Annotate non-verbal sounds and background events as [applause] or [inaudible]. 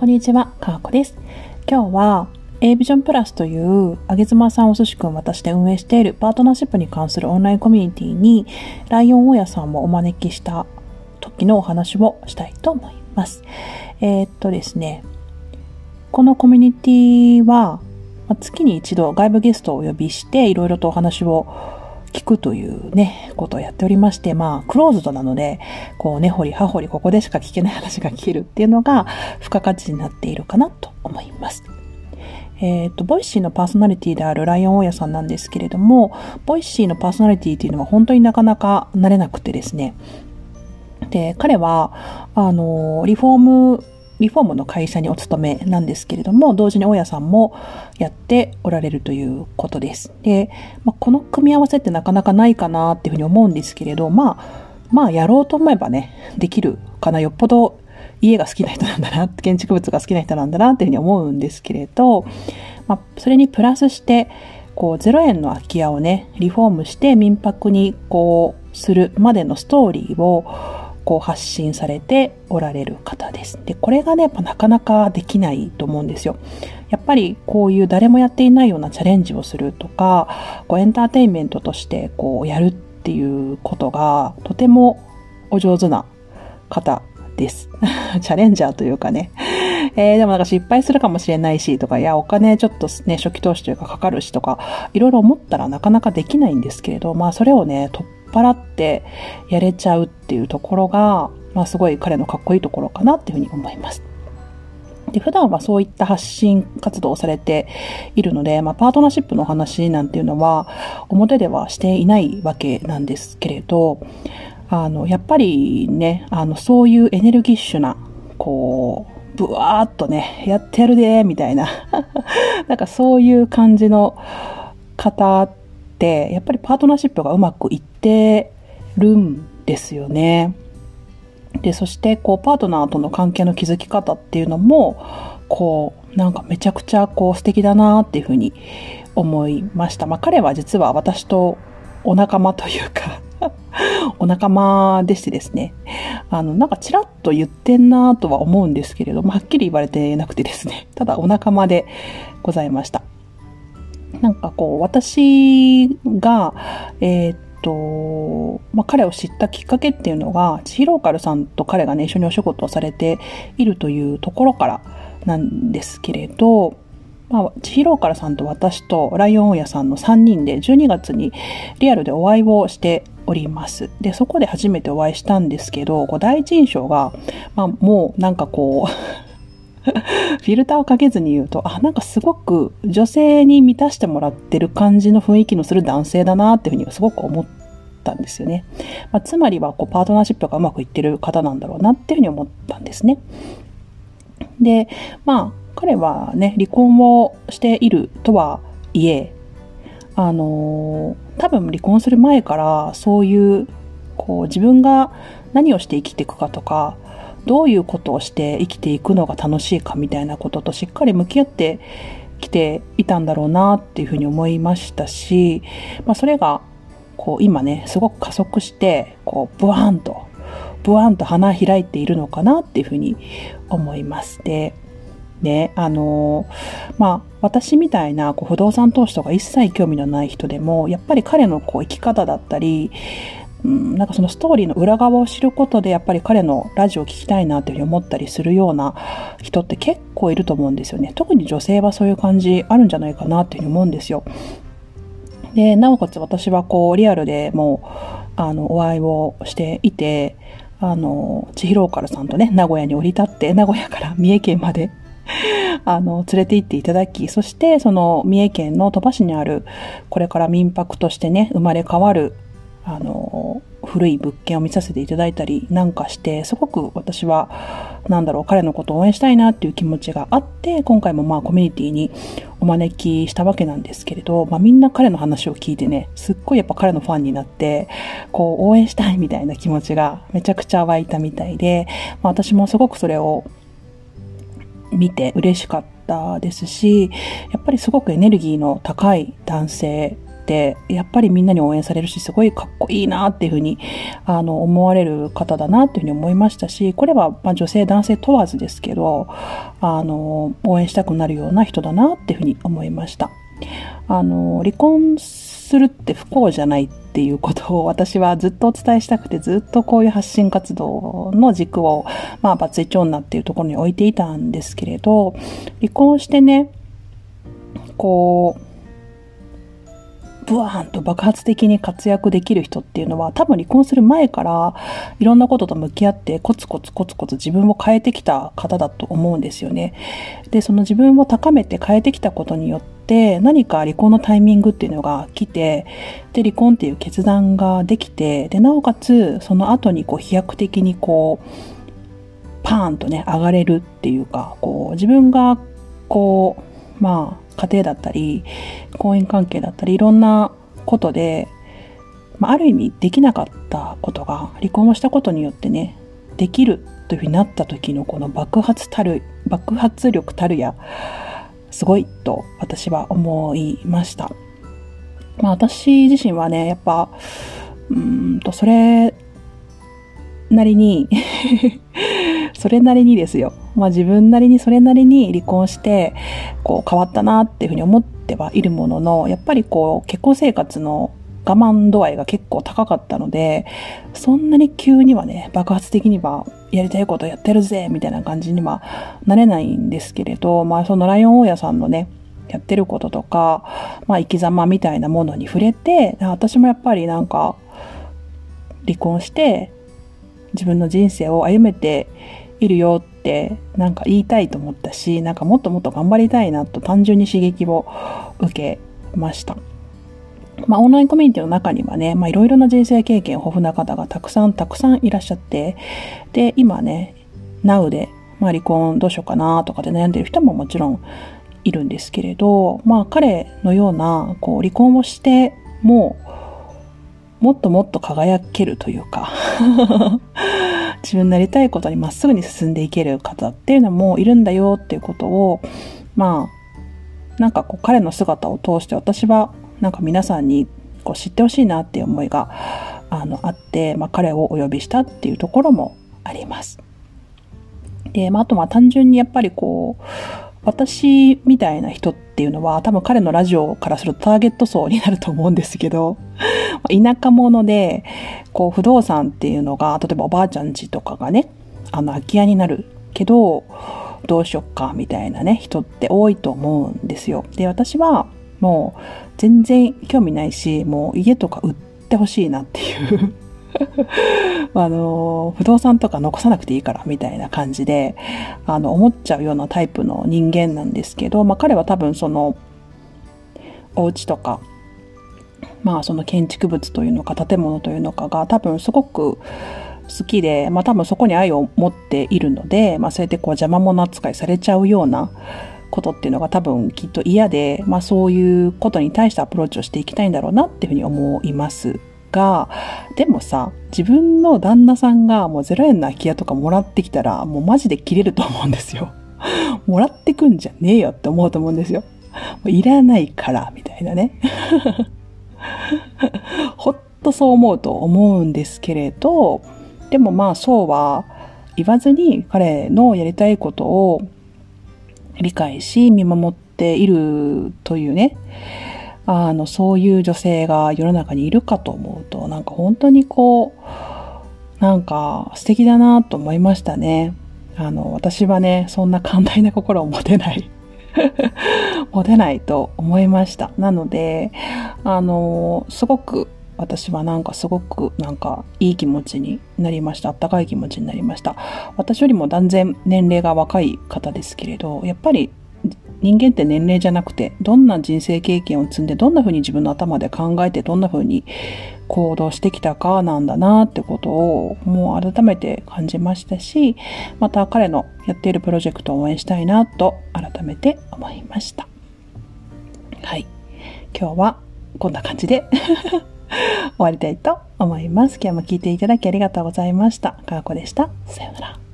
こんにちは、かわこです。今日は A ビジョンプラスというあげずまさんおすしくん私で運営しているパートナーシップに関するオンラインコミュニティにライオン大家さんもお招きした時のお話をしたいと思います。えー、っとですね、このコミュニティは月に一度外部ゲストをお呼びしていろいろとお話を聞くというね、ことをやっておりまして、まあ、クローズドなので、こう、根掘り葉掘りここでしか聞けない話が聞けるっていうのが、付加価値になっているかなと思います。えっ、ー、と、 Voicyのパーソナリティであるらいおん大家さんなんですけれども、 Voicyのパーソナリティっていうのは本当になかなかなれなくてですね。で、彼は、あの、リフォームリフォームの会社にお勤めなんですけれども、同時に大家さんもやっておられるということです。で、まあ、この組み合わせってなかなかないかなっていうふうに思うんですけれど、まあ、まあやろうと思えばね、できるかな。よっぽど家が好きな人なんだな、建築物が好きな人なんだなっていうふうに思うんですけれど、まあ、それにプラスして、こう、0円の空き家をね、リフォームして民泊にこう、するまでのストーリーを、こう発信されておられる方です。で、これがね、やっぱなかなかできないと思うんですよ。やっぱりこういう誰もやっていないようなチャレンジをするとか、こうエンターテインメントとしてこうやるっていうことがとてもお上手な方です。[laughs] チャレンジャーというかね。えー、でもなんか失敗するかもしれないしとか、いや、お金ちょっとね、初期投資というかかかるしとか、いろいろ思ったらなかなかできないんですけれど、まあそれをね、突払ってやれちゃうっていうところが、まあすごい彼のかっこいいところかなっていうふうに思います。で、普段はそういった発信活動をされているので、まあ、パートナーシップの話なんていうのは、表ではしていないわけなんですけれど、あの、やっぱりね、あの、そういうエネルギッシュな、こう、ブワーっとね、やってやるで、みたいな、[laughs] なんかそういう感じの方っ、やっぱりパートナーシップがうまくいってるんですよね。で、そして、こう、パートナーとの関係の築き方っていうのも、こう、なんかめちゃくちゃこう素敵だなっていうふうに思いました。まあ彼は実は私とお仲間というか [laughs] お仲間でしてですね。あの、なんかちらっと言ってんなとは思うんですけれども、はっきり言われてなくてですね。ただお仲間でございました。なんかこう、私が、えー、っと、まあ、彼を知ったきっかけっていうのが、千尋カルさんと彼がね、一緒にお仕事をされているというところからなんですけれど、まあ、千尋からさんと私とライオン親さんの3人で12月にリアルでお会いをしております。で、そこで初めてお会いしたんですけど、こう第一印象が、まあ、もうなんかこうフィルターをかけずに言うと、あ、なんかすごく女性に満たしてもらってる感じの雰囲気のする男性だなっていうふうにすごく思ったんですよね。まあ、つまりはこうパートナーシップがうまくいってる方なんだろうなっていうふうに思ったんですね。で、まあ、彼はね、離婚をしているとはいえ、あの多分離婚する前からそういう、こう自分が何をして生きていくかとか、どういうことをして生きていくのが楽しいかみたいなこととしっかり向き合ってきていたんだろうなっていうふうに思いましたし、まあ、それがこう今ねすごく加速してこうブワーンとブワーンと花開いているのかなっていうふうに思います。でね、あのまあ、私みたいなこう不動産投資とか一切興味のない人でも、やっぱり彼のこう生き方だったり、うん、なんかそのストーリーの裏側を知ることでやっぱり彼のラジオを聞きたいなというふうに思ったりするような人って結構いると思うんですよね。特に女性はそういう感じあるんじゃないかなというふうに思うんですよ。で、なおかつ私はこうリアルでもうあのお会いをしていて、あの、千尋からさんとね、名古屋に降り立って、名古屋から三重県まで [laughs] あの、連れて行っていただき、そしてその三重県の鳥羽市にある、これから民泊としてね、生まれ変わるあの、古い物件を見させていただいたりなんかして、すごく私は、なんだろう、彼のことを応援したいなっていう気持ちがあって、今回もまあコミュニティにお招きしたわけなんですけれど、まあみんな彼の話を聞いてね、すっごいやっぱ彼のファンになって、こう応援したいみたいな気持ちがめちゃくちゃ湧いたみたいで、まあ私もすごくそれを見て嬉しかったですし、やっぱりすごくエネルギーの高い男性て、やっぱりみんなに応援されるし、すごいかっこいいなっていうふうに、あの、思われる方だなっていうふうに思いましたし、これは、ま、女性、男性問わずですけど、あの、応援したくなるような人だなっていうふうに思いました。あの、離婚するって不幸じゃないっていうことを私はずっとお伝えしたくてずっとこういう発信活動の軸を、まあ、バツイチ女っていうところに置いていたんですけれど、離婚してね、こう、ブワーンと爆発的に活躍できる人っていうのは多分離婚する前からいろんなことと向き合ってコツコツコツコツ自分を変えてきた方だと思うんですよね。で、その自分を高めて変えてきたことによって何か離婚のタイミングっていうのが来て、で、離婚っていう決断ができて、で、なおかつその後にこう飛躍的にこう、パーンとね、上がれるっていうか、こう、自分がこう、まあ、家庭だったり、婚姻関係だったり、いろんなことで、まあ、る意味できなかったことが、離婚をしたことによってね、できるというふうになった時のこの爆発たる、爆発力たるや、すごいと私は思いました。まあ私自身はね、やっぱ、うんと、それなりにそれなりにですよ。まあ自分なりにそれなりに離婚して、こう変わったなっていうふうに思ってはいるものの、やっぱりこう結婚生活の我慢度合いが結構高かったので、そんなに急にはね、爆発的にはやりたいことやってるぜみたいな感じにはなれないんですけれど、まあそのライオン大家さんのね、やってることとか、まあ生き様みたいなものに触れて、私もやっぱりなんか離婚して自分の人生を歩めているよってなんか言いたいと思ったし、なんかもっともっと頑張りたいなと単純に刺激を受けました。まあ、オンラインコミュニティの中にはね、まあ、いろいろな人生経験豊富な方がたくさんたくさんいらっしゃって、で、今ね、Now で、まあ、離婚どうしようかなとかで悩んでる人ももちろんいるんですけれど、まあ、彼のような、こう、離婚をして、もう、もっともっと輝けるというか自分のやりたいことにまっすぐに進んでいける方っていうのもいるんだよっていうことを、まあ、なんかこう彼の姿を通して私はなんか皆さんにこう知ってほしいなっていう思いがあのあって、まあ、彼をお呼びしたっていうところもあります。で、まあ、あとは単純にやっぱりこう、私みたいな人ってていうのは多分彼のラジオからするとターゲット層になると思うんですけど、[laughs] 田舎者で、こう不動産っていうのが、例えばおばあちゃん家とかがね、あの空き家になるけど、どうしよっかみたいなね、人って多いと思うんですよ。で、私はもう全然興味ないし、もう家とか売ってほしいなっていう [laughs] あの、不動産とか残さなくていいからみたいな感じで、あの、思っちゃうようなタイプの人間なんですけど、まあ彼は多分その、お家とか、まあその建築物というのか建物というのかが多分すごく好きで、まあ多分そこに愛を持っているので、まあそうやってこう邪魔者扱いされちゃうようなことっていうのが多分きっと嫌で、まあそういうことに対してアプローチをしていきたいんだろうなっていうふうに思います。が、でもさ、自分の旦那さんがもう0円の空き家とかもらってきたら、もうマジで切れると思うんですよ。[laughs] もらってくんじゃねえよって思うと思うんですよ。いらないから、みたいなね。[laughs] ほっとそう思うと思うんですけれど、でもまあそうは言わずに彼のやりたいことを理解し見守っているというね、あの、そういう女性が世の中にいるかと思うと、なんか本当にこう、なんか素敵だなと思いましたね。あの、私はね、そんな寛大な心を持てない [laughs] 持てないと思いました。なので、あの、すごく私はなんかすごくなんかいい気持ちになりました。あったかい気持ちになりました。私よりも断然年齢が若い方ですけれど、やっぱり人間って年齢じゃなくて、どんな人生経験を積んで、どんな風に自分の頭で考えて、どんな風に行動してきたかなんだなってことを、もう改めて感じましたし、また彼のやっているプロジェクトを応援したいなと改めて思いました。はい。今日はこんな感じで [laughs] 終わりたいと思います。今日も聞いていただきありがとうございました。かわこでした。さようなら。